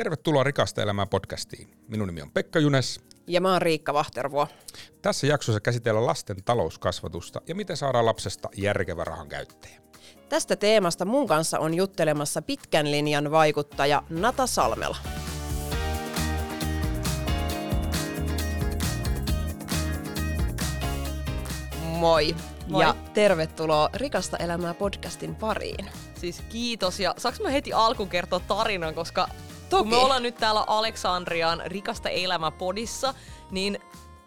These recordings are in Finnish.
Tervetuloa Rikasta elämää podcastiin. Minun nimi on Pekka Junes. Ja mä oon Riikka Vahtervuo. Tässä jaksossa käsitellään lasten talouskasvatusta ja miten saadaan lapsesta järkevä rahan käyttäjä. Tästä teemasta mun kanssa on juttelemassa pitkän linjan vaikuttaja Nata Salmela. Moi. Moi. Ja tervetuloa Rikasta elämää podcastin pariin. Siis kiitos ja saanko mä heti alkuun kertoa tarinan, koska Toki. kun me ollaan nyt täällä Aleksandrian Rikasta elämää podissa, niin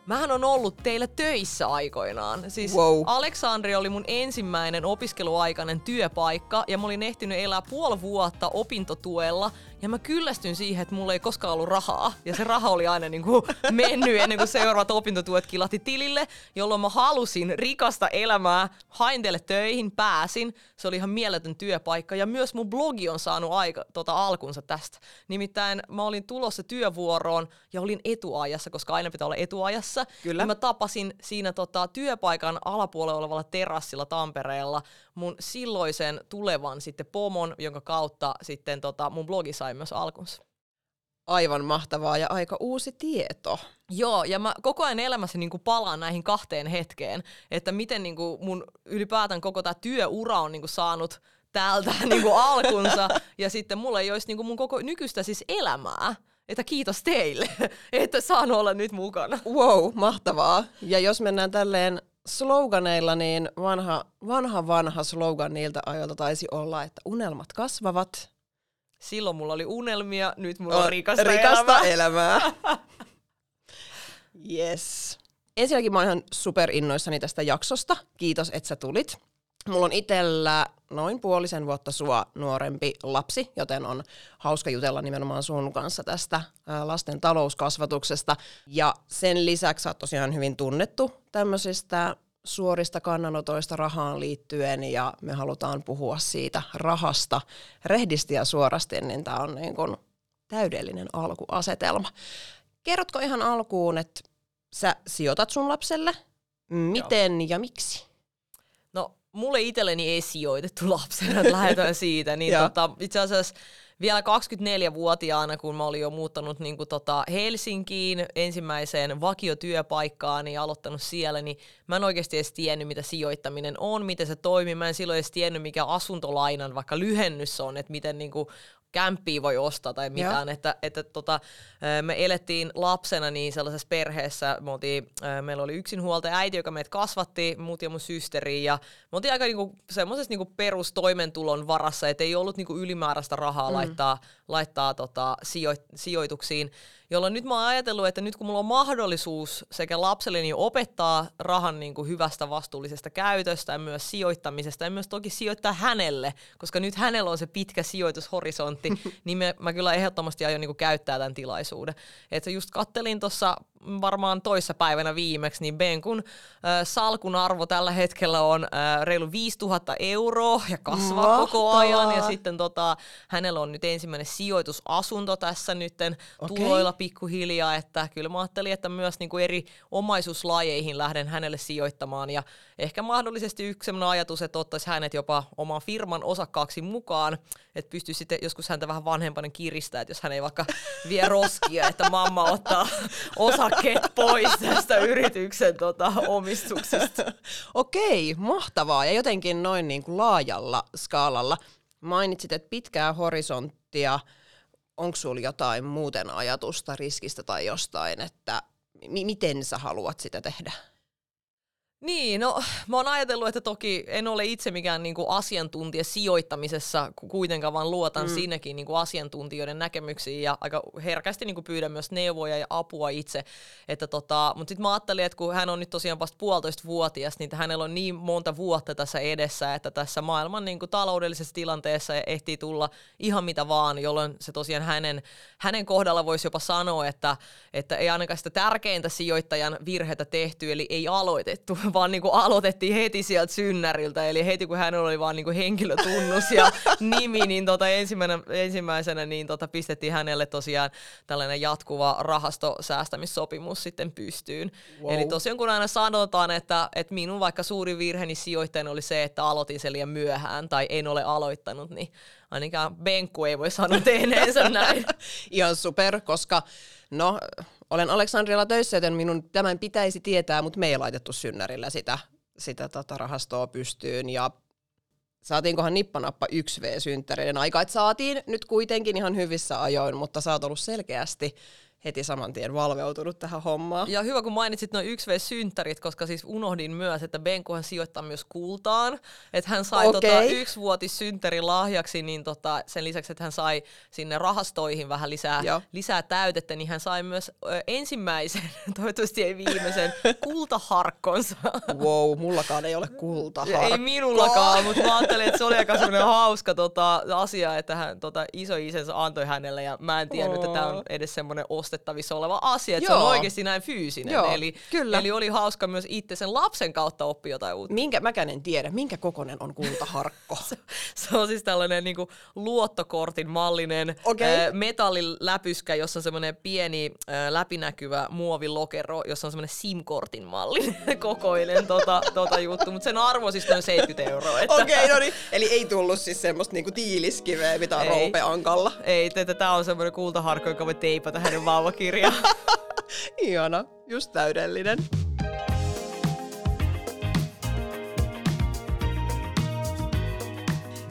Mähän on ollut teillä töissä aikoinaan. Siis Wow. Aleksandria oli mun ensimmäinen opiskeluaikainen työpaikka ja mä olin ehtinyt elää puoli vuotta opintotuella ja mä kyllästyn siihen, että mulla ei koskaan ollut rahaa. Ja se raha oli aina niin kuin mennyt ennen kuin seuraavat opintotuet kilahti tilille, jolloin mä halusin rikasta elämää. Hain teille töihin, pääsin. Se oli ihan mieletön työpaikka ja myös mun blogi on saanut aika, tota, alkunsa tästä. Nimittäin mä olin tulossa työvuoroon ja olin etuajassa, koska aina pitää olla etuajassa. Kyllä. Ja mä tapasin siinä tota, työpaikan alapuolella olevalla terassilla Tampereella mun silloisen tulevan sitten pomon, jonka kautta sitten tota, mun blogi sai myös alkunsa. Aivan mahtavaa ja aika uusi tieto. Joo, ja mä koko ajan elämässä niin palaan näihin kahteen hetkeen, että miten niin mun ylipäätään koko tämä työura on niin saanut täältä niin alkunsa, ja sitten mulla ei olisi niin mun koko nykyistä siis elämää. Että kiitos teille, että saan olla nyt mukana. Wow, mahtavaa. Ja jos mennään tälleen sloganeilla, niin vanha, vanha, vanha slogan niiltä ajoilta taisi olla, että unelmat kasvavat. Silloin mulla oli unelmia, nyt mulla on rikasta, rikasta elämää. elämää. yes. Ensinnäkin mä oon ihan super innoissani tästä jaksosta. Kiitos, että sä tulit. Mulla on itellä noin puolisen vuotta sua nuorempi lapsi, joten on hauska jutella nimenomaan sun kanssa tästä lasten talouskasvatuksesta. Ja sen lisäksi sä oot tosiaan hyvin tunnettu tämmöisistä suorista kannanotoista rahaan liittyen ja me halutaan puhua siitä rahasta rehdisti ja suorasti, niin tämä on niin kuin täydellinen alkuasetelma. Kerrotko ihan alkuun, että sä sijoitat sun lapselle, miten ja miksi? Mulle itselleni ei sijoitettu lapsena, että lähdetään siitä. Niin tota, itse asiassa vielä 24-vuotiaana, kun mä olin jo muuttanut niin kuin tota Helsinkiin ensimmäiseen vakiotyöpaikkaan ja aloittanut siellä, niin mä en oikeasti edes tiennyt, mitä sijoittaminen on, miten se toimii. Mä en silloin edes tiennyt, mikä asuntolainan vaikka lyhennys on, että miten niin kuin kämppiä voi ostaa tai mitään. Että, että tota, me elettiin lapsena niin sellaisessa perheessä, me oltiin, meillä oli yksinhuoltaja äiti, joka meitä kasvatti, mut ja mun systeri, ja me oltiin aika niinku, semmoisessa niinku perustoimentulon varassa, että ei ollut niinku ylimääräistä rahaa mm. laittaa, laittaa tota, sijo, sijoituksiin, jolloin nyt mä oon ajatellut, että nyt kun mulla on mahdollisuus sekä lapselleni opettaa rahan niin kuin hyvästä vastuullisesta käytöstä ja myös sijoittamisesta ja myös toki sijoittaa hänelle, koska nyt hänellä on se pitkä sijoitushorisontti, niin me, mä kyllä ehdottomasti aion niin kuin käyttää tämän tilaisuuden. Että just kattelin tuossa varmaan toissa päivänä viimeksi, niin Benkun äh, salkun arvo tällä hetkellä on äh, reilu 5000 euroa ja kasvaa koko Mahtavaa. ajan. Ja sitten tota, hänellä on nyt ensimmäinen sijoitusasunto tässä nytten Okei. tuloilla pikkuhiljaa, että kyllä mä ajattelin, että myös niin kuin eri omaisuuslajeihin lähden hänelle sijoittamaan. Ja ehkä mahdollisesti yksi sellainen ajatus, että ottaisi hänet jopa oman firman osakkaaksi mukaan, että pystyisi sitten joskus häntä vähän vanhempana kiristää, että jos hän ei vaikka vie roskia, että mamma ottaa osakkeet pois tästä yrityksen tota, omistuksesta. Okei, mahtavaa. Ja jotenkin noin niin kuin laajalla skaalalla. Mainitsit, että pitkää horisonttia. Onko sulla jotain muuten ajatusta riskistä tai jostain, että mi- miten sä haluat sitä tehdä? Niin, no mä oon ajatellut, että toki en ole itse mikään niinku asiantuntija sijoittamisessa ku- kuitenkaan, vaan luotan mm. sinnekin niinku asiantuntijoiden näkemyksiin ja aika herkästi niinku pyydän myös neuvoja ja apua itse. Että tota, mutta sitten mä ajattelin, että kun hän on nyt tosiaan vasta puolitoista vuotias, niin hänellä on niin monta vuotta tässä edessä, että tässä maailman niinku taloudellisessa tilanteessa ehtii tulla ihan mitä vaan, jolloin se tosiaan hänen, hänen kohdalla voisi jopa sanoa, että, että ei ainakaan sitä tärkeintä sijoittajan virheitä tehty, eli ei aloitettu, vaan niinku aloitettiin heti sieltä synnäriltä, eli heti kun hänellä oli vaan niinku henkilötunnus ja nimi, niin tota ensimmäisenä, ensimmäisenä niin tota pistettiin hänelle tosiaan tällainen jatkuva rahastosäästämissopimus sitten pystyyn. Wow. Eli tosiaan kun aina sanotaan, että, että minun vaikka suuri virheni sijoittajana oli se, että aloitin sen liian myöhään tai en ole aloittanut, niin ainakaan Benkku ei voi sanoa tehneensä näin. Ihan super, koska no, olen Aleksandrilla töissä, joten minun tämän pitäisi tietää, mutta me ei laitettu synnärillä sitä, sitä tota rahastoa pystyyn. Ja saatiinkohan nippanappa 1V-synttäreiden aika, että saatiin nyt kuitenkin ihan hyvissä ajoin, mutta sä oot ollut selkeästi heti saman tien valveutunut tähän hommaan. Ja hyvä, kun mainitsit noin 1V-synttärit, koska siis unohdin myös, että Benkohan sijoittaa myös kultaan. Että hän sai okay. tota yksivuotis synttärin lahjaksi, niin tota, sen lisäksi, että hän sai sinne rahastoihin vähän lisää, lisää täytettä, niin hän sai myös ö, ensimmäisen, toivottavasti ei viimeisen, kultaharkkonsa. Wow, mullakaan ei ole kultaharkko. Ei minullakaan, mutta mä ajattelin, että se oli aika semmoinen hauska tota, asia, että hän tota, iso isänsä antoi hänelle, ja mä en tiennyt, oh. että tämä on edes semmoinen osto ostettavissa oleva asia, että Joo. se on oikeasti näin fyysinen. Joo, eli, kyllä. eli oli hauska myös itse sen lapsen kautta oppia jotain uutta. Minkä, mäkään en tiedä, minkä kokonen on kultaharkko? se, se on siis tällainen niin kuin, luottokortin mallinen okay. äh, metalliläpyskä, jossa on semmoinen pieni äh, läpinäkyvä muovilokero, jossa on semmoinen SIM-kortin mallinen kokoinen tota, tota juttu, mutta sen arvo siis noin 70 euroa. Että... Okei, okay, no niin. Eli ei tullut siis semmoista niinku tiiliskiveä, mitä on roopeankalla. Ei, tämä on semmoinen kultaharkko, joka voi teipata hänen vauvan kaavakirja. Ihana, just täydellinen.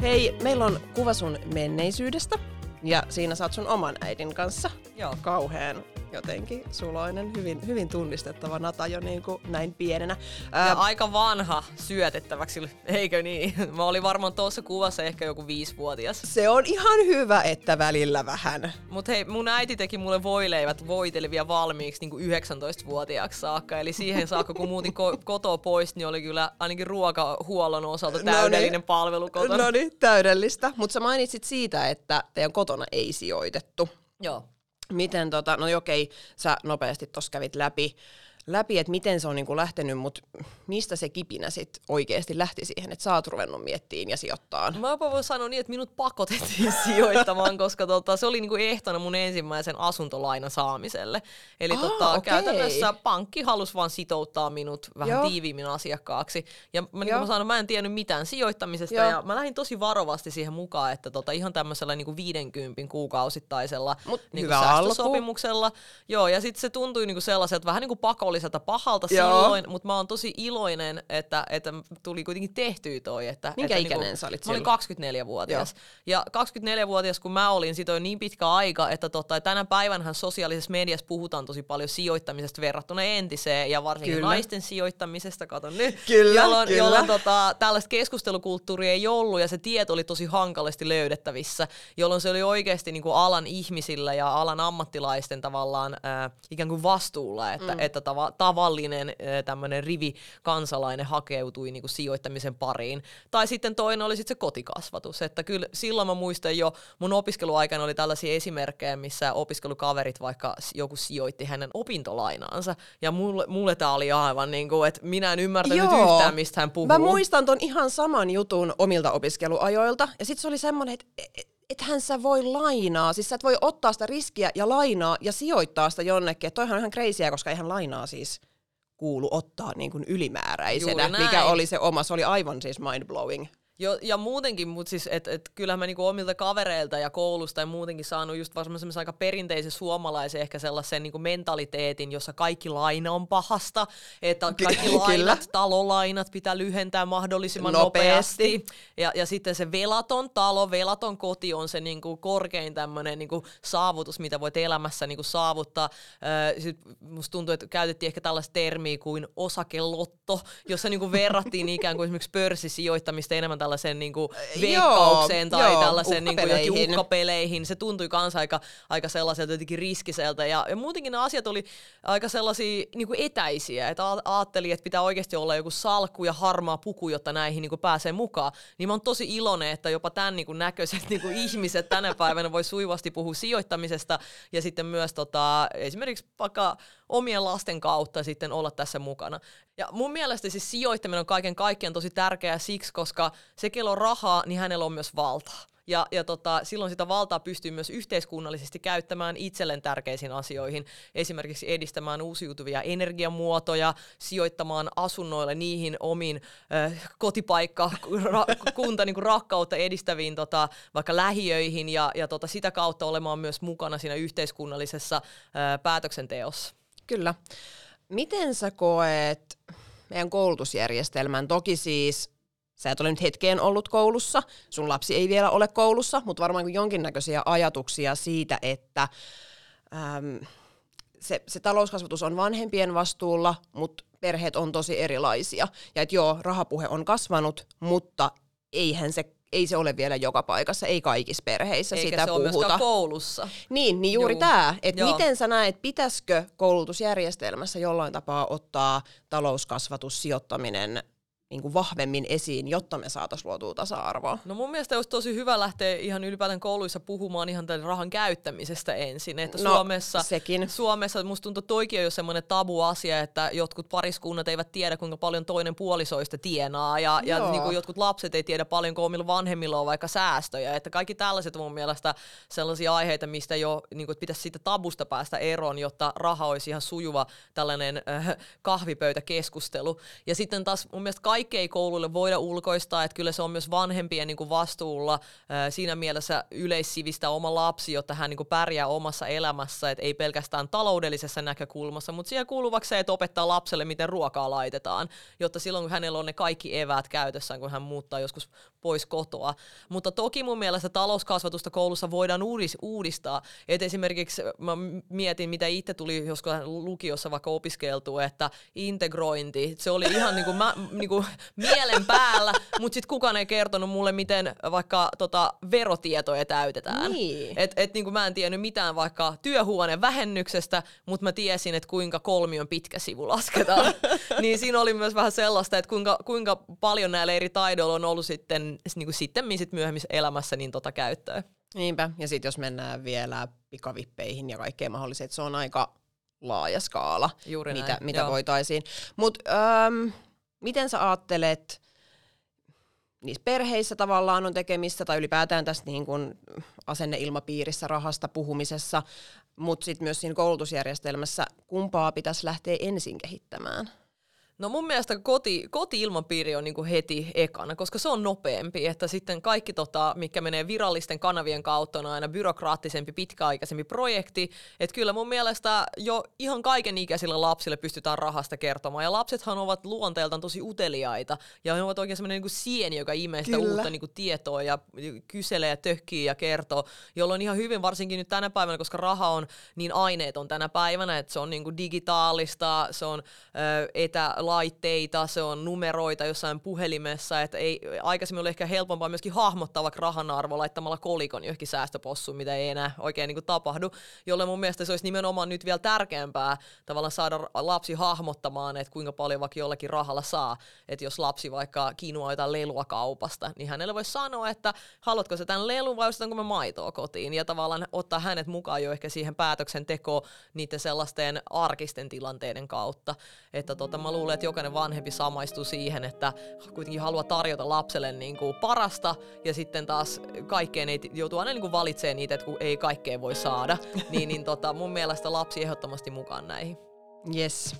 Hei, meillä on kuva sun menneisyydestä ja siinä saat sun oman äidin kanssa. Joo. Kauheen jotenkin suloinen, hyvin, hyvin tunnistettava Nata jo niin kuin näin pienenä. Ää, ja aika vanha syötettäväksi, eikö niin? Mä olin varmaan tuossa kuvassa ehkä joku viisivuotias. Se on ihan hyvä, että välillä vähän. Mut hei, mun äiti teki mulle voileivät voitelevia valmiiksi niin kuin 19-vuotiaaksi saakka. Eli siihen saakka, kun muutin ko- kotoa pois, niin oli kyllä ainakin ruokahuollon osalta täydellinen Noniin. palvelu kotona. No niin, täydellistä. Mutta sä mainitsit siitä, että teidän kotona ei sijoitettu. Joo miten tota, no okei, sä nopeasti tuossa kävit läpi läpi, että miten se on niin kuin lähtenyt, mutta mistä se kipinä sitten oikeasti lähti siihen, että sä oot ruvennut miettiin ja sijoittaa? Mä voin sanoa niin, että minut pakotettiin sijoittamaan, koska tota, se oli niin kuin ehtona mun ensimmäisen asuntolainan saamiselle. Eli ah, tota, okay. käytännössä pankki halusi vaan sitouttaa minut vähän Joo. tiiviimmin asiakkaaksi. Ja mä, niin mä, sanon, mä en tiennyt mitään sijoittamisesta Joo. ja mä lähdin tosi varovasti siihen mukaan, että tota, ihan tämmöisellä niin kuin 50 kuukausittaisella Mut niin kuin säästösopimuksella. Joo, ja sitten se tuntui niin kuin sellaiselta vähän niin kuin pakolliselta pakolliselta pahalta Joo. silloin, mutta mä oon tosi iloinen, että, että tuli kuitenkin tehtyä toi. Että, Minkä että ikäinen niinku, sä olit Mä olin 24-vuotias. Joo. Ja 24-vuotias kun mä olin, sit niin pitkä aika, että totta, tänä päivänä sosiaalisessa mediassa puhutaan tosi paljon sijoittamisesta verrattuna entiseen ja varsinkin kyllä. naisten sijoittamisesta, katon nyt. Kyllä, jolloin, kyllä. jolloin tota, tällaista keskustelukulttuuria ei ollut ja se tieto oli tosi hankalasti löydettävissä, jolloin se oli oikeasti niin kuin alan ihmisillä ja alan ammattilaisten tavallaan äh, ikään kuin vastuulla, että, mm. että tava, tava, tavallinen tämmöinen rivi kansalainen hakeutui niin kuin sijoittamisen pariin. Tai sitten toinen oli sitten se kotikasvatus, että kyllä silloin mä muistan jo, mun opiskeluaikana oli tällaisia esimerkkejä, missä opiskelukaverit vaikka joku sijoitti hänen opintolainaansa, ja mulle, mulle tämä oli aivan niin kuin, että minä en ymmärtänyt Joo. yhtään, mistä hän puhuu. Mä muistan ton ihan saman jutun omilta opiskeluajoilta, ja sitten se oli semmoinen, että ethän sä voi lainaa, siis sä et voi ottaa sitä riskiä ja lainaa ja sijoittaa sitä jonnekin. Että toihan on ihan kreisiä, koska eihän lainaa siis kuulu ottaa niin kuin ylimääräisenä, mikä oli se oma, se oli aivan siis mind-blowing. Jo, ja muutenkin, mutta siis, että et, kyllähän mä niinku omilta kavereilta ja koulusta ja muutenkin saanut just vaan semmoisen aika perinteisen suomalaisen ehkä sellaisen niinku mentaliteetin, jossa kaikki laina on pahasta, että kaikki lainat, talolainat pitää lyhentää mahdollisimman nopeasti. nopeasti. Ja, ja sitten se velaton talo, velaton koti on se niinku korkein tämmöinen niinku saavutus, mitä voit elämässä niinku saavuttaa. Äh, musta tuntuu, että käytettiin ehkä tällaista termiä kuin osakelotto, jossa niinku verrattiin ikään kuin esimerkiksi pörssisijoittamista enemmän tällaista tällaisen niin kuin veikkaukseen joo, tai joo, tällaisen niin kuin uhkapeleihin. Se tuntui kanssa aika, aika sellaiselta jotenkin riskiseltä. Ja, ja muutenkin nämä asiat oli aika sellaisia niin kuin etäisiä. Että ajattelin, että pitää oikeasti olla joku salkku ja harmaa puku, jotta näihin niin kuin pääsee mukaan. Niin mä oon tosi iloinen, että jopa tämän niin kuin näköiset niin kuin ihmiset tänä päivänä voi sujuvasti puhua sijoittamisesta ja sitten myös tota, esimerkiksi vaikka omien lasten kautta sitten olla tässä mukana. Ja mun mielestä siis sijoittaminen on kaiken kaikkiaan tosi tärkeää siksi, koska se, kello on rahaa, niin hänellä on myös valtaa. Ja, ja tota, silloin sitä valtaa pystyy myös yhteiskunnallisesti käyttämään itselleen tärkeisiin asioihin, esimerkiksi edistämään uusiutuvia energiamuotoja, sijoittamaan asunnoille niihin omiin äh, kotipaikka, ra, kunta niin rakkautta edistäviin tota, vaikka lähiöihin ja, ja tota, sitä kautta olemaan myös mukana siinä yhteiskunnallisessa äh, päätöksenteossa. Kyllä. Miten sä koet meidän koulutusjärjestelmän? Toki siis sä et ole nyt hetkeen ollut koulussa, sun lapsi ei vielä ole koulussa, mutta varmaan jonkinnäköisiä ajatuksia siitä, että äm, se, se talouskasvatus on vanhempien vastuulla, mutta perheet on tosi erilaisia. Ja että joo, rahapuhe on kasvanut, mutta eihän se ei se ole vielä joka paikassa, ei kaikissa perheissä Eikä sitä se ole puhuta. myöskään koulussa. Niin, niin juuri Juu. tämä, että Joo. miten sä näet, pitäisikö koulutusjärjestelmässä jollain tapaa ottaa talouskasvatus, sijoittaminen niin kuin vahvemmin esiin, jotta me saataisiin luotua tasa-arvoa? No mun mielestä olisi tosi hyvä lähteä ihan ylipäätään kouluissa puhumaan ihan tämän rahan käyttämisestä ensin. Että No, Suomessa, sekin. Suomessa musta tuntuu, että toikin on jo semmoinen tabu-asia, että jotkut pariskunnat eivät tiedä, kuinka paljon toinen puolisoista tienaa. Ja, ja niin kuin jotkut lapset ei tiedä paljonko omilla vanhemmilla on vaikka säästöjä. Että kaikki tällaiset on mun mielestä sellaisia aiheita, mistä jo niin kuin, pitäisi siitä tabusta päästä eroon, jotta raha olisi ihan sujuva tällainen äh, kahvipöytäkeskustelu. Ja sitten taas mun mielestä kaikki ei kouluille voida ulkoistaa, että kyllä se on myös vanhempien niin kuin vastuulla äh, siinä mielessä yleissivistää oma lapsi, jotta hän niin kuin pärjää omassa elämässä, että ei pelkästään taloudellisessa näkökulmassa, mutta siihen kuuluvaksi että opettaa lapselle, miten ruokaa laitetaan, jotta silloin kun hänellä on ne kaikki eväät käytössään, kun hän muuttaa joskus pois kotoa. Mutta toki mun mielestä talouskasvatusta koulussa voidaan uudis- uudistaa. Et esimerkiksi mä mietin, mitä itse tuli joskus lukiossa vaikka opiskeltu, että integrointi, se oli ihan niinku mä, niinku mielen päällä, mutta sitten kukaan ei kertonut mulle, miten vaikka tota verotietoja täytetään. Niin. Et, et niinku mä en tiennyt mitään vaikka työhuoneen vähennyksestä, mutta mä tiesin, että kuinka kolmion pitkä sivu lasketaan. niin siinä oli myös vähän sellaista, että kuinka, kuinka paljon näillä eri taidoilla on ollut sitten, niinku sitten sit myöhemmissä elämässä niin tota käyttöä. Niinpä, ja sitten jos mennään vielä pikavippeihin ja kaikkeen mahdolliseen, että se on aika laaja skaala, Juuri mitä, näin, mitä joo. voitaisiin. Mutta miten sä ajattelet, niissä perheissä tavallaan on tekemistä, tai ylipäätään tässä niin kun asenneilmapiirissä, rahasta puhumisessa, mutta sitten myös siinä koulutusjärjestelmässä, kumpaa pitäisi lähteä ensin kehittämään? No mun mielestä koti, koti-ilmapiiri on niinku heti ekana, koska se on nopeampi, että sitten kaikki, tota, mikä menee virallisten kanavien kautta, on aina byrokraattisempi, pitkäaikaisempi projekti. Että kyllä mun mielestä jo ihan kaiken ikäisille lapsille pystytään rahasta kertomaan. Ja lapsethan ovat luonteeltaan tosi uteliaita, ja he ovat oikein semmoinen niinku sieni, joka imee sitä Kyllä. uutta niinku tietoa ja kyselee ja tökkii ja kertoo, jolloin ihan hyvin, varsinkin nyt tänä päivänä, koska raha on niin aineeton tänä päivänä, että se on niinku digitaalista, se on ö, etälaitteita, se on numeroita jossain puhelimessa, että ei, aikaisemmin oli ehkä helpompaa myöskin hahmottaa vaikka rahan arvo laittamalla kolikon johonkin säästöpossuun, mitä ei enää oikein niinku tapahdu, jolle mun mielestä se olisi nimenomaan nyt vielä tärkeämpää tavallaan saada lapsi hahmottamaan, että kuinka paljon vaikka jollakin rahalla saa, että jos lapsi vaikka kinuaa jotain lelua kaupasta, niin hänelle voi sanoa, että haluatko sä tämän lelun vai ostanko mä maitoa kotiin, ja tavallaan ottaa hänet mukaan jo ehkä siihen päätöksentekoon niiden sellaisten arkisten tilanteiden kautta, että tota, mä luulen, että jokainen vanhempi samaistuu siihen, että kuitenkin haluaa tarjota lapselle niin kuin parasta, ja sitten taas kaikkeen ei joutuu aina niin kuin valitsemaan niitä, että kun ei kaikkea voi saada, niin, niin tota, mun mielestä lapsi ehdottomasti mukaan näihin. Yes.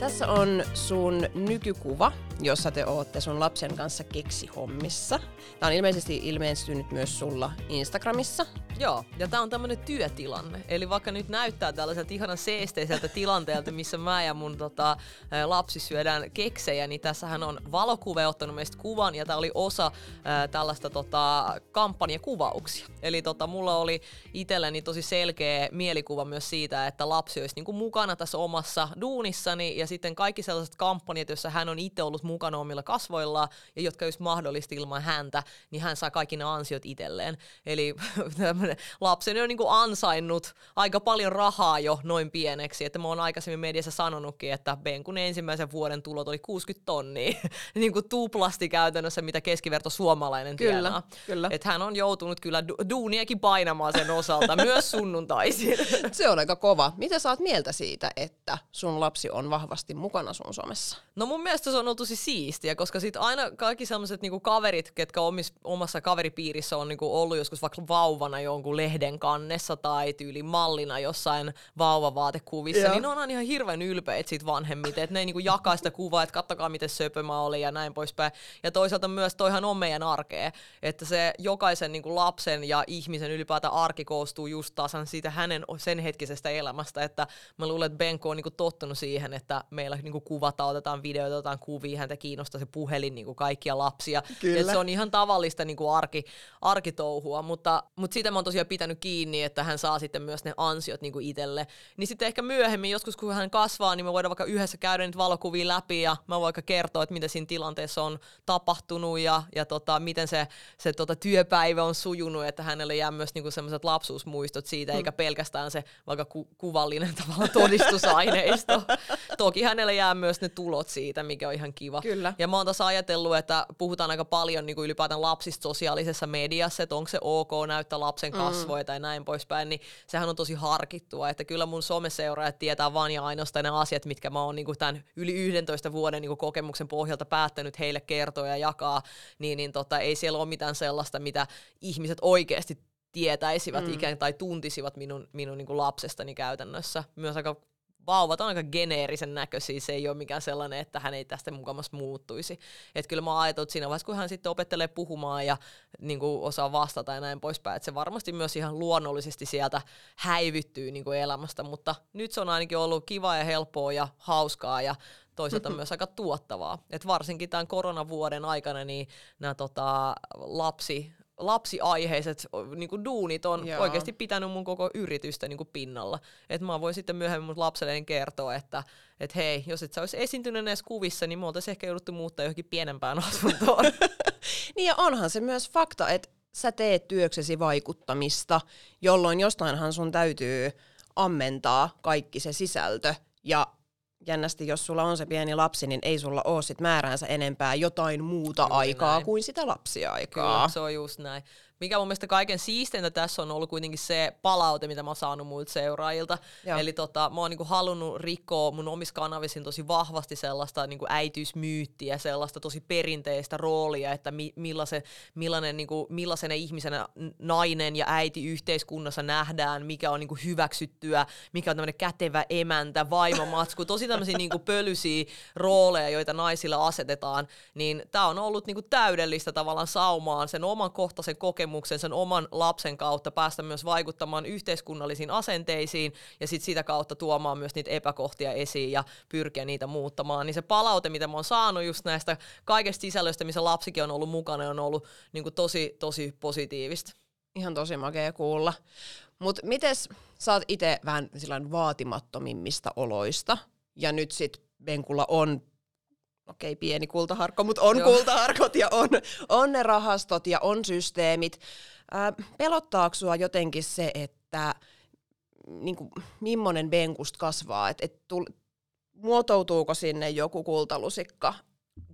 Tässä on sun nykykuva jossa te ootte sun lapsen kanssa keksihommissa. Tämä on ilmeisesti ilmestynyt myös sulla Instagramissa. Joo, ja tämä on tämmöinen työtilanne. Eli vaikka nyt näyttää tällaiselta ihanan seesteiseltä tilanteelta, missä mä ja mun tota, lapsi syödään keksejä, niin tässähän on valokuva ottanut meistä kuvan, ja tämä oli osa ää, tällaista tota, kampanjakuvauksia. Eli tota, mulla oli itselleni tosi selkeä mielikuva myös siitä, että lapsi olisi niinku mukana tässä omassa duunissani, ja sitten kaikki sellaiset kampanjat, joissa hän on itse ollut mukana omilla kasvoillaan, ja jotka olisi mahdollista ilman häntä, niin hän saa kaikki ne ansiot itselleen. Eli lapseni on niin kuin ansainnut aika paljon rahaa jo noin pieneksi, että mä oon aikaisemmin mediassa sanonutkin, että Benkun ensimmäisen vuoden tulot oli 60 tonnia, niin kuin tuplasti käytännössä, mitä keskiverto suomalainen Kyllä, tienaa. kyllä. Että hän on joutunut kyllä du- duuniakin painamaan sen osalta, myös sunnuntaisin. Se on aika kova. Mitä saat mieltä siitä, että sun lapsi on vahvasti mukana sun somessa? No mun mielestä se on ollut tosi siistiä, koska sit aina kaikki sellaiset niinku kaverit, ketkä omis, omassa kaveripiirissä on niinku ollut joskus vaikka vauvana jonkun lehden kannessa tai tyyli mallina jossain vauvavaatekuvissa, Joo. niin ne on aina ihan hirveän ylpeitä siitä vanhemmiten, että ne ei niinku jakaa sitä kuvaa, että kattokaa miten söpö mä olin ja näin poispäin. Ja toisaalta myös toihan on meidän arkea, että se jokaisen niinku lapsen ja ihmisen ylipäätään arki koostuu just tasan siitä hänen sen hetkisestä elämästä, että mä luulen, että Benko on niinku tottunut siihen, että meillä niinku kuvataan, otetaan videoita, otetaan kuvia, häntä kiinnostaa se puhelin niinku kaikkia lapsia. Kyllä. Et se on ihan tavallista niinku arki, arkitouhua, mutta, mutta siitä mä oon tosiaan pitänyt kiinni, että hän saa sitten myös ne ansiot niinku itselle. Niin sitten ehkä myöhemmin, joskus kun hän kasvaa, niin me voidaan vaikka yhdessä käydä niitä valokuvia läpi ja mä voin vaikka kertoa, että mitä siinä tilanteessa on tapahtunut ja, ja tota, miten se, se tota, työpäivä on sujunut, että hänelle jää myös niinku sellaiset lapsuusmuistot siitä, eikä pelkästään se vaikka ku, kuvallinen tavallaan todistusaineisto. Toki hänelle jää myös ne tulot siitä, mikä on ihan kiva. Kyllä. Ja mä oon taas ajatellut, että puhutaan aika paljon niin kuin ylipäätään lapsista sosiaalisessa mediassa, että onko se ok näyttää lapsen kasvoja mm. tai näin poispäin, niin sehän on tosi harkittua, että kyllä mun someseuraajat tietää vaan ja ainoastaan ne asiat, mitkä mä oon niin kuin tämän yli 11 vuoden niin kuin kokemuksen pohjalta päättänyt heille kertoa ja jakaa, niin, niin tota, ei siellä ole mitään sellaista, mitä ihmiset oikeasti tietäisivät mm. ikään tai tuntisivat minun, minun niin kuin lapsestani käytännössä. Myös aika vauvat on aika geneerisen näköisiä, se ei ole mikään sellainen, että hän ei tästä mukamassa muuttuisi. Et kyllä mä ajattelin, että siinä vaiheessa, kun hän sitten opettelee puhumaan ja niin kuin osaa vastata ja näin poispäin, että se varmasti myös ihan luonnollisesti sieltä häivyttyy niin kuin elämästä, mutta nyt se on ainakin ollut kiva ja helppoa ja hauskaa ja toisaalta myös aika tuottavaa. Et varsinkin tämän koronavuoden aikana niin nämä tota, lapsi, lapsiaiheiset niin kuin duunit on Joo. Oikeasti pitänyt mun koko yritystä niin kuin pinnalla. Et mä voin sitten myöhemmin mun lapselleen kertoa, että et hei, jos et sä olisi esiintynyt näissä kuvissa, niin me oltaisiin ehkä jouduttu muuttaa johonkin pienempään asuntoon. Niin ja onhan se myös fakta, että sä teet työksesi vaikuttamista, jolloin jostainhan sun täytyy ammentaa kaikki se sisältö. Ja jännästi, jos sulla on se pieni lapsi, niin ei sulla ole sit määräänsä enempää jotain muuta Juuri aikaa näin. kuin sitä lapsiaikaa. Kyllä, se on just näin. Mikä mun mielestä kaiken siisteintä tässä on ollut kuitenkin se palaute, mitä mä oon saanut muilta seuraajilta. Joo. Eli tota, mä oon niinku halunnut rikkoa mun omissa kanavissa tosi vahvasti sellaista niinku äitiysmyyttiä, sellaista tosi perinteistä roolia, että mi- millaisen, millainen, niinku, millaisena ihmisenä nainen ja äiti yhteiskunnassa nähdään, mikä on niinku hyväksyttyä, mikä on tämmöinen kätevä emäntä, vaimomatsku, tosi tämmöisiä niinku pölyisiä rooleja, joita naisille asetetaan, niin tämä on ollut niinku täydellistä tavallaan saumaan sen oman kohtaisen kokemuksen, sen oman lapsen kautta päästä myös vaikuttamaan yhteiskunnallisiin asenteisiin ja sit sitä kautta tuomaan myös niitä epäkohtia esiin ja pyrkiä niitä muuttamaan. Niin se palaute, mitä mä oon saanut just näistä kaikesta sisällöstä, missä lapsikin on ollut mukana, on ollut niinku tosi, tosi positiivista. Ihan tosi makea kuulla. Mutta mites sä oot itse vähän vaatimattomimmista oloista, ja nyt sit Benkulla on, okei pieni kultaharkko, mutta on Joo. kultaharkot ja on, on ne rahastot ja on systeemit. Ää, pelottaako sua jotenkin se, että niinku, millainen Benkusta kasvaa, että et tul, muotoutuuko sinne joku kultalusikka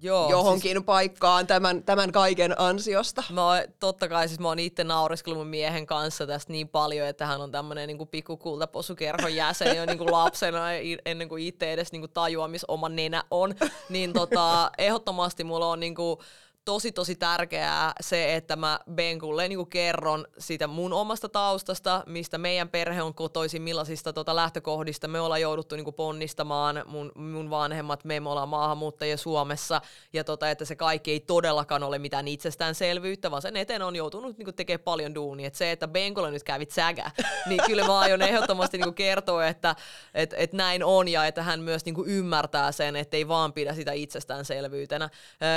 Joo, johonkin paikkaan tämän, tämän kaiken ansiosta? Mä oon, totta kai siis mä oon itse naureskellut mun miehen kanssa tästä niin paljon, että hän on tämmönen niinku pikkukultaposukerhon jäsen jo niinku lapsena ennen kuin itse edes niinku tajuaa, missä oma nenä on. Niin tota, ehdottomasti mulla on niinku tosi tosi tärkeää se, että mä Benkulle niin kerron siitä mun omasta taustasta, mistä meidän perhe on kotoisin, millaisista tota lähtökohdista me ollaan jouduttu niin ponnistamaan, mun, mun vanhemmat, me, me ollaan maahanmuuttajia Suomessa, ja tota, että se kaikki ei todellakaan ole mitään itsestäänselvyyttä, vaan sen eteen on joutunut niin tekemään paljon duunia. Et se, että Benkulle nyt kävit sägä, niin kyllä mä aion ehdottomasti niin kertoa, että et, et näin on, ja että hän myös niin ymmärtää sen, että ei vaan pidä sitä itsestäänselvyytenä.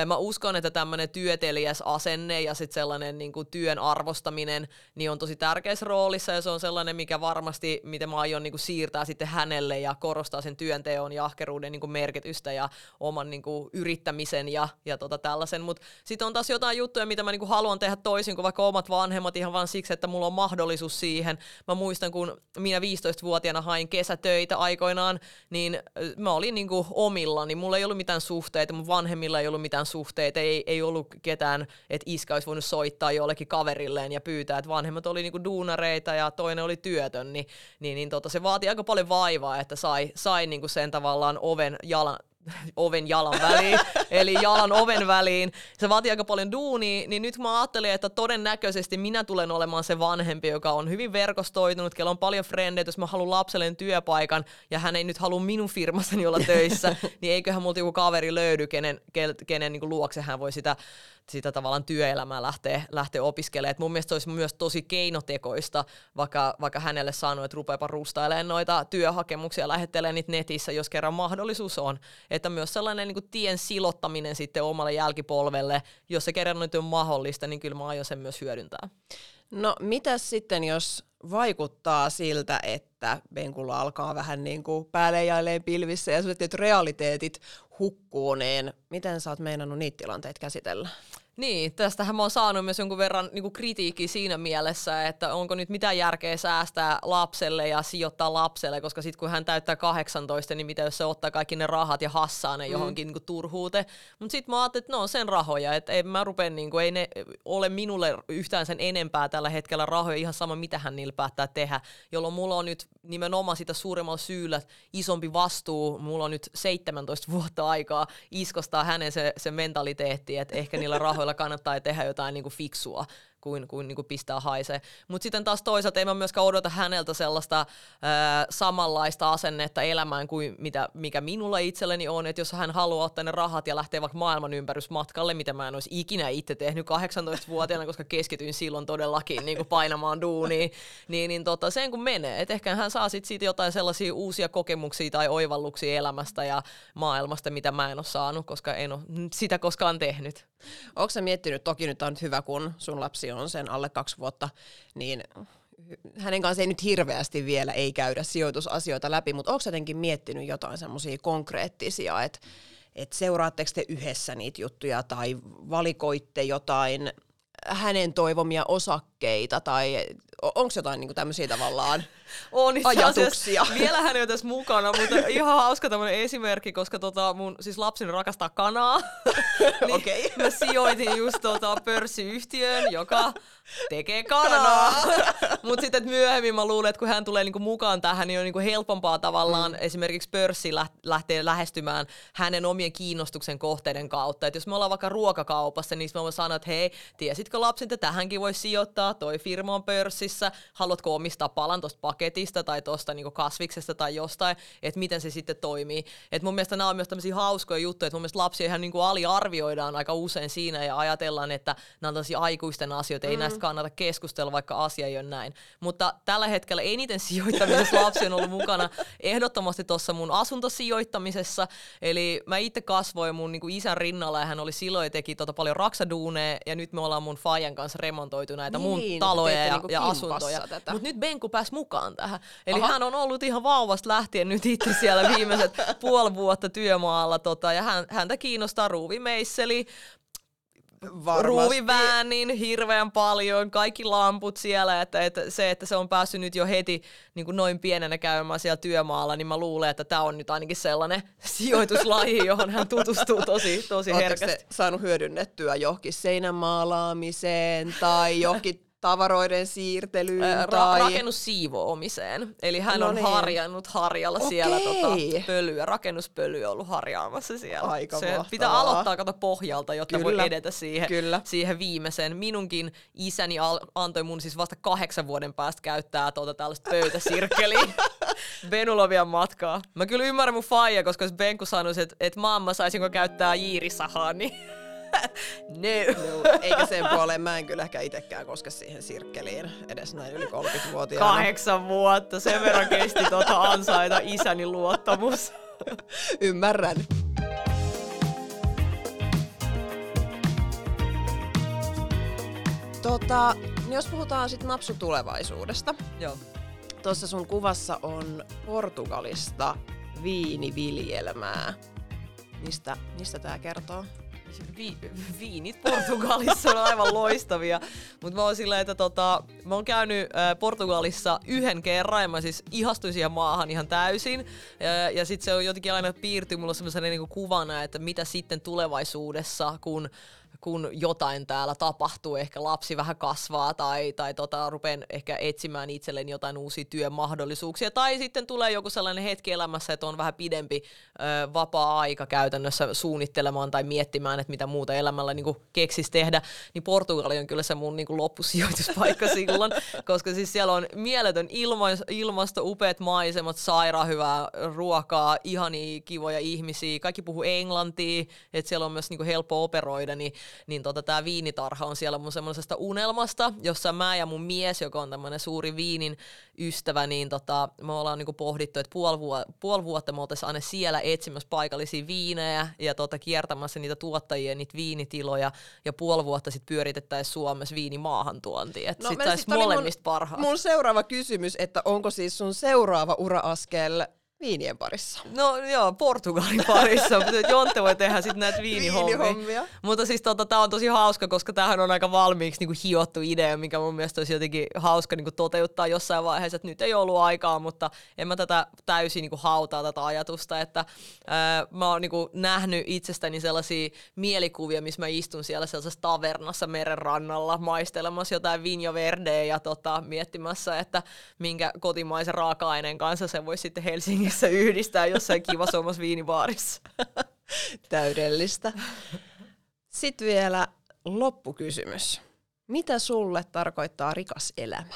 Mä uskon, että tämmöinen työtelijäs asenne ja sitten sellainen niin kuin työn arvostaminen niin on tosi tärkeässä roolissa ja se on sellainen, mikä varmasti, miten mä aion niin kuin siirtää sitten hänelle ja korostaa sen työnteon ja ahkeruuden niin kuin merkitystä ja oman niin kuin yrittämisen ja, ja tota tällaisen. Mutta sitten on taas jotain juttuja, mitä mä niin kuin haluan tehdä toisin kuin vaikka omat vanhemmat ihan vaan siksi, että mulla on mahdollisuus siihen. Mä muistan, kun minä 15-vuotiaana hain kesätöitä aikoinaan, niin mä olin niin kuin omilla, niin mulla ei ollut mitään suhteita, mun vanhemmilla ei ollut mitään suhteita, ei, ei ollut ketään, että iskä olisi voinut soittaa jollekin kaverilleen ja pyytää, että vanhemmat oli niinku duunareita ja toinen oli työtön, niin, niin, niin tota, se vaati aika paljon vaivaa, että sai, sai niinku sen tavallaan oven jalan, oven jalan väliin, eli jalan oven väliin. Se vaatii aika paljon duunia, niin nyt mä ajattelin, että todennäköisesti minä tulen olemaan se vanhempi, joka on hyvin verkostoitunut, kello on paljon frendeitä, jos mä haluan lapselle työpaikan ja hän ei nyt halua minun firmassani olla töissä, niin eiköhän multa joku kaveri löydy, kenen, kenen niin luokse hän voi sitä sitä tavallaan työelämää lähtee, lähtee opiskelemaan. Et mun mielestä se olisi myös tosi keinotekoista, vaikka, vaikka hänelle sanoo, että rupeapa rustailemaan noita työhakemuksia, lähettelee niitä netissä, jos kerran mahdollisuus on. Että myös sellainen niin kuin tien silottaminen sitten omalle jälkipolvelle, jos se kerran nyt on mahdollista, niin kyllä mä aion sen myös hyödyntää. No mitä sitten, jos vaikuttaa siltä, että Benkulla alkaa vähän niin kuin päälle pilvissä ja sellaiset realiteetit hukkuu, niin miten sä oot meinannut niitä tilanteita käsitellä? Niin, tästähän mä oon saanut myös jonkun verran niin kritiikkiä siinä mielessä, että onko nyt mitään järkeä säästää lapselle ja sijoittaa lapselle, koska sitten kun hän täyttää 18, niin mitä jos se ottaa kaikki ne rahat ja hassaa ne mm. johonkin niin turhuuteen. Mutta sitten mä ajattelin, että ne on sen rahoja, että ei mä rupen, niin kuin, ei ne ole minulle yhtään sen enempää tällä hetkellä rahoja, ihan sama mitä hän niillä päättää tehdä, jolloin mulla on nyt nimenomaan sitä suuremmalla syyllä isompi vastuu, mulla on nyt 17 vuotta aikaa iskostaa hänen se, se mentaliteetti, että ehkä niillä rahoilla joilla kannattaa tehdä jotain niin kuin fiksua kuin, kuin, niin kuin pistää haisee. Mutta sitten taas toisaalta ei mä myöskään odota häneltä sellaista ää, samanlaista asennetta elämään kuin mitä, mikä minulla itselleni on, että jos hän haluaa ottaa ne rahat ja lähteä vaikka maailman ympärysmatkalle, mitä mä en olisi ikinä itse tehnyt 18-vuotiaana, koska keskityin silloin todellakin niin kuin painamaan duunia, niin, niin tota, sen kun menee, että ehkä hän saa sit siitä jotain sellaisia uusia kokemuksia tai oivalluksia elämästä ja maailmasta, mitä mä en ole saanut, koska en ole sitä koskaan tehnyt. Onko sä miettinyt, toki nyt on hyvä, kun sun lapsi on sen alle kaksi vuotta, niin hänen kanssa ei nyt hirveästi vielä ei käydä sijoitusasioita läpi, mutta onko jotenkin miettinyt jotain semmoisia konkreettisia, että et seuraatteko te yhdessä niitä juttuja tai valikoitte jotain hänen toivomia osakkeita tai onko jotain niin tämmöisiä tavallaan on ajatuksia? Vielä hän ei ole tässä mukana, mutta ihan hauska tämmöinen esimerkki, koska tota mun siis lapseni rakastaa kanaa. niin okay. Mä sijoitin just tota pörssiyhtiöön, joka tekee kanaa. Mutta sitten myöhemmin mä luulen, että kun hän tulee niinku mukaan tähän, niin on niinku helpompaa tavallaan mm. esimerkiksi pörssi lähtee lähestymään hänen omien kiinnostuksen kohteiden kautta. Et jos me ollaan vaikka ruokakaupassa, niin mä voin sanoa, että hei, tiesitkö lapsi, että tähänkin voi sijoittaa, toi firma on pörssissä, haluatko omistaa palan tuosta paketista tai tuosta niinku kasviksesta tai jostain, että miten se sitten toimii. Et mun mielestä nämä on myös tämmöisiä hauskoja juttuja, että mun mielestä lapsia ihan niinku aliarvioidaan aika usein siinä ja ajatellaan, että nämä on tämmöisiä aikuisten asioita, ei mm. näistä kannata keskustella, vaikka asia ei ole näin. Mutta tällä hetkellä eniten sijoittamisessa lapsi on ollut mukana ehdottomasti tuossa mun asuntosijoittamisessa. Eli mä itse kasvoin mun niin kuin isän rinnalla ja hän oli silloin ja teki tota paljon raksaduuneja ja nyt me ollaan mun Fajan kanssa remontoitu näitä niin, mun taloja ja, niin ja asuntoja. Mutta nyt Benku pääsi mukaan tähän. Eli Aha. hän on ollut ihan vauvasta lähtien nyt itse siellä viimeiset puoli vuotta työmaalla tota, ja hän, häntä kiinnostaa ruuvimeisseli, ruuviväänin hirveän paljon, kaikki lamput siellä, että, että se, että se on päässyt nyt jo heti niin kuin noin pienenä käymään siellä työmaalla, niin mä luulen, että tämä on nyt ainakin sellainen sijoituslaji, johon hän tutustuu tosi, tosi herkästi. saanut hyödynnettyä johonkin seinämaalaamiseen tai johonkin tavaroiden siirtelyyn Ää, Ra- tai... rakennussiivoomiseen. Eli hän No on niin. harjannut harjalla siellä tota, Okei. pölyä, rakennuspölyä on ollut harjaamassa siellä. Aika Se mahtavaa. pitää aloittaa kato pohjalta, jotta Kyllä. voi edetä siihen, Kyllä. siihen viimeiseen. Minunkin isäni al- antoi mun siis vasta kahdeksan vuoden päästä käyttää tuota tällaista pöytäsirkkeliä. Benulovian matkaa. Mä kyllä ymmärrän mun faija, koska jos Benku sanoisi, että et mamma saisinko käyttää jiirisahaa, niin no. Juu, Eikä sen puoleen mä en kyllä ehkä itsekään koske siihen sirkkeliin edes näin yli 30-vuotiaana. Kahdeksan vuotta, sen verran kesti tuota ansaita isäni luottamus. Ymmärrän. Tota, niin jos puhutaan sitten napsu tulevaisuudesta. Joo. Tuossa sun kuvassa on Portugalista viiniviljelmää. Mistä, mistä tää kertoo? Vi- viinit Portugalissa on aivan loistavia, mutta mä oon silleen, että tota, mä oon käynyt Portugalissa yhden kerran ja mä siis ihastuin siihen maahan ihan täysin. Ja, ja sitten se on jotenkin aina piirtyy mulle semmoisena niinku kuvana, että mitä sitten tulevaisuudessa, kun kun jotain täällä tapahtuu, ehkä lapsi vähän kasvaa tai, tai tota, rupean ehkä etsimään itselleni jotain uusia työmahdollisuuksia. Tai sitten tulee joku sellainen hetki elämässä, että on vähän pidempi ö, vapaa-aika käytännössä suunnittelemaan tai miettimään, että mitä muuta elämällä niin keksisi tehdä. Niin Portugali on kyllä se mun niin kuin loppusijoituspaikka silloin, koska siis siellä on mieletön ilma, ilmasto, upeat maisemat, sairaan hyvää ruokaa, ihania kivoja ihmisiä, kaikki puhuu englantia, että siellä on myös niin kuin helppo operoida, niin niin tota, tämä viinitarha on siellä mun semmoisesta unelmasta, jossa mä ja mun mies, joka on tämmöinen suuri viinin ystävä, niin tota, me ollaan niinku pohdittu, että puoli, vuo- puoli vuotta me oltaisiin aina siellä etsimässä paikallisia viinejä ja tota, kiertämässä niitä tuottajia, niitä viinitiloja ja puoli vuotta sitten pyöritettäisiin Suomessa viinimaahantuontia. Että no, sitten saisi molemmista mun, parhaat. Mun seuraava kysymys, että onko siis sun seuraava ura-askel viinien parissa? No joo, Portugalin parissa, mutta Jonte voi tehdä sitten näitä viinihommia. Viinihommia. Mutta siis tota, tää on tosi hauska, koska tämähän on aika valmiiksi niinku hiottu idea, mikä mun mielestä olisi jotenkin hauska niinku toteuttaa jossain vaiheessa, että nyt ei ollut aikaa, mutta en mä tätä täysin niinku hautaa tätä ajatusta, että ää, mä oon niinku nähnyt itsestäni sellaisia mielikuvia, missä mä istun siellä sellaisessa tavernassa meren rannalla maistelemassa jotain vinjo verdeä ja tota, miettimässä, että minkä kotimaisen raaka-aineen kanssa se voisi sitten Helsingissä yhdistää jossain kivassa omassa viinibaarissa. Täydellistä. Sitten vielä loppukysymys. Mitä sulle tarkoittaa rikas elämä?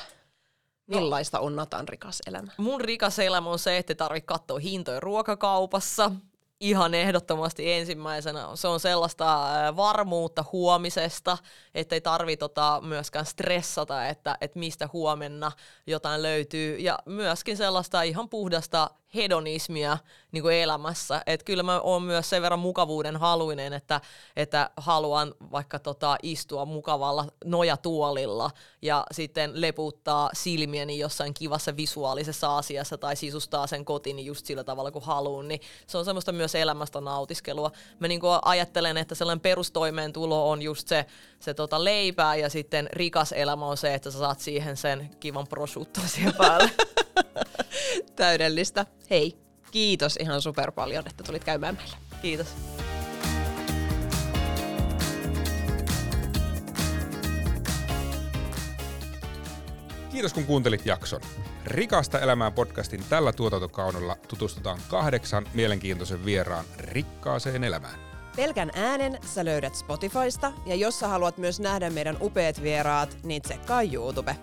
Millaista on Natan rikas elämä? Mun rikas elämä on se, että tarvitse katsoa hintoja ruokakaupassa. Ihan ehdottomasti ensimmäisenä se on sellaista ää, varmuutta huomisesta, että ei tarvi tota myöskään stressata, että, että mistä huomenna jotain löytyy. Ja myöskin sellaista ihan puhdasta hedonismia niin kuin elämässä. Et kyllä mä oon myös sen verran mukavuuden haluinen, että, että haluan vaikka tota istua mukavalla nojatuolilla ja sitten leputtaa silmieni jossain kivassa visuaalisessa asiassa tai sisustaa sen kotini just sillä tavalla kuin haluan, niin se on semmoista myös elämästä nautiskelua. Mä niin kuin ajattelen, että sellainen perustoimeentulo on just se, se tota leipää ja sitten rikas elämä on se, että sä saat siihen sen kivan prosciutto siihen päälle. Täydellistä. Hei, kiitos ihan super paljon, että tulit käymään meillä. Kiitos. Kiitos kun kuuntelit jakson. Rikasta elämää podcastin tällä tuotantokaudella tutustutaan kahdeksan mielenkiintoisen vieraan rikkaaseen elämään. Pelkän äänen sä löydät Spotifysta ja jos sä haluat myös nähdä meidän upeat vieraat, niin tsekkaa YouTube.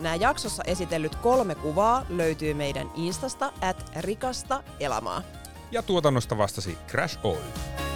Nämä jaksossa esitellyt kolme kuvaa löytyy meidän instasta at rikasta elämää. Ja tuotannosta vastasi Crash Oil.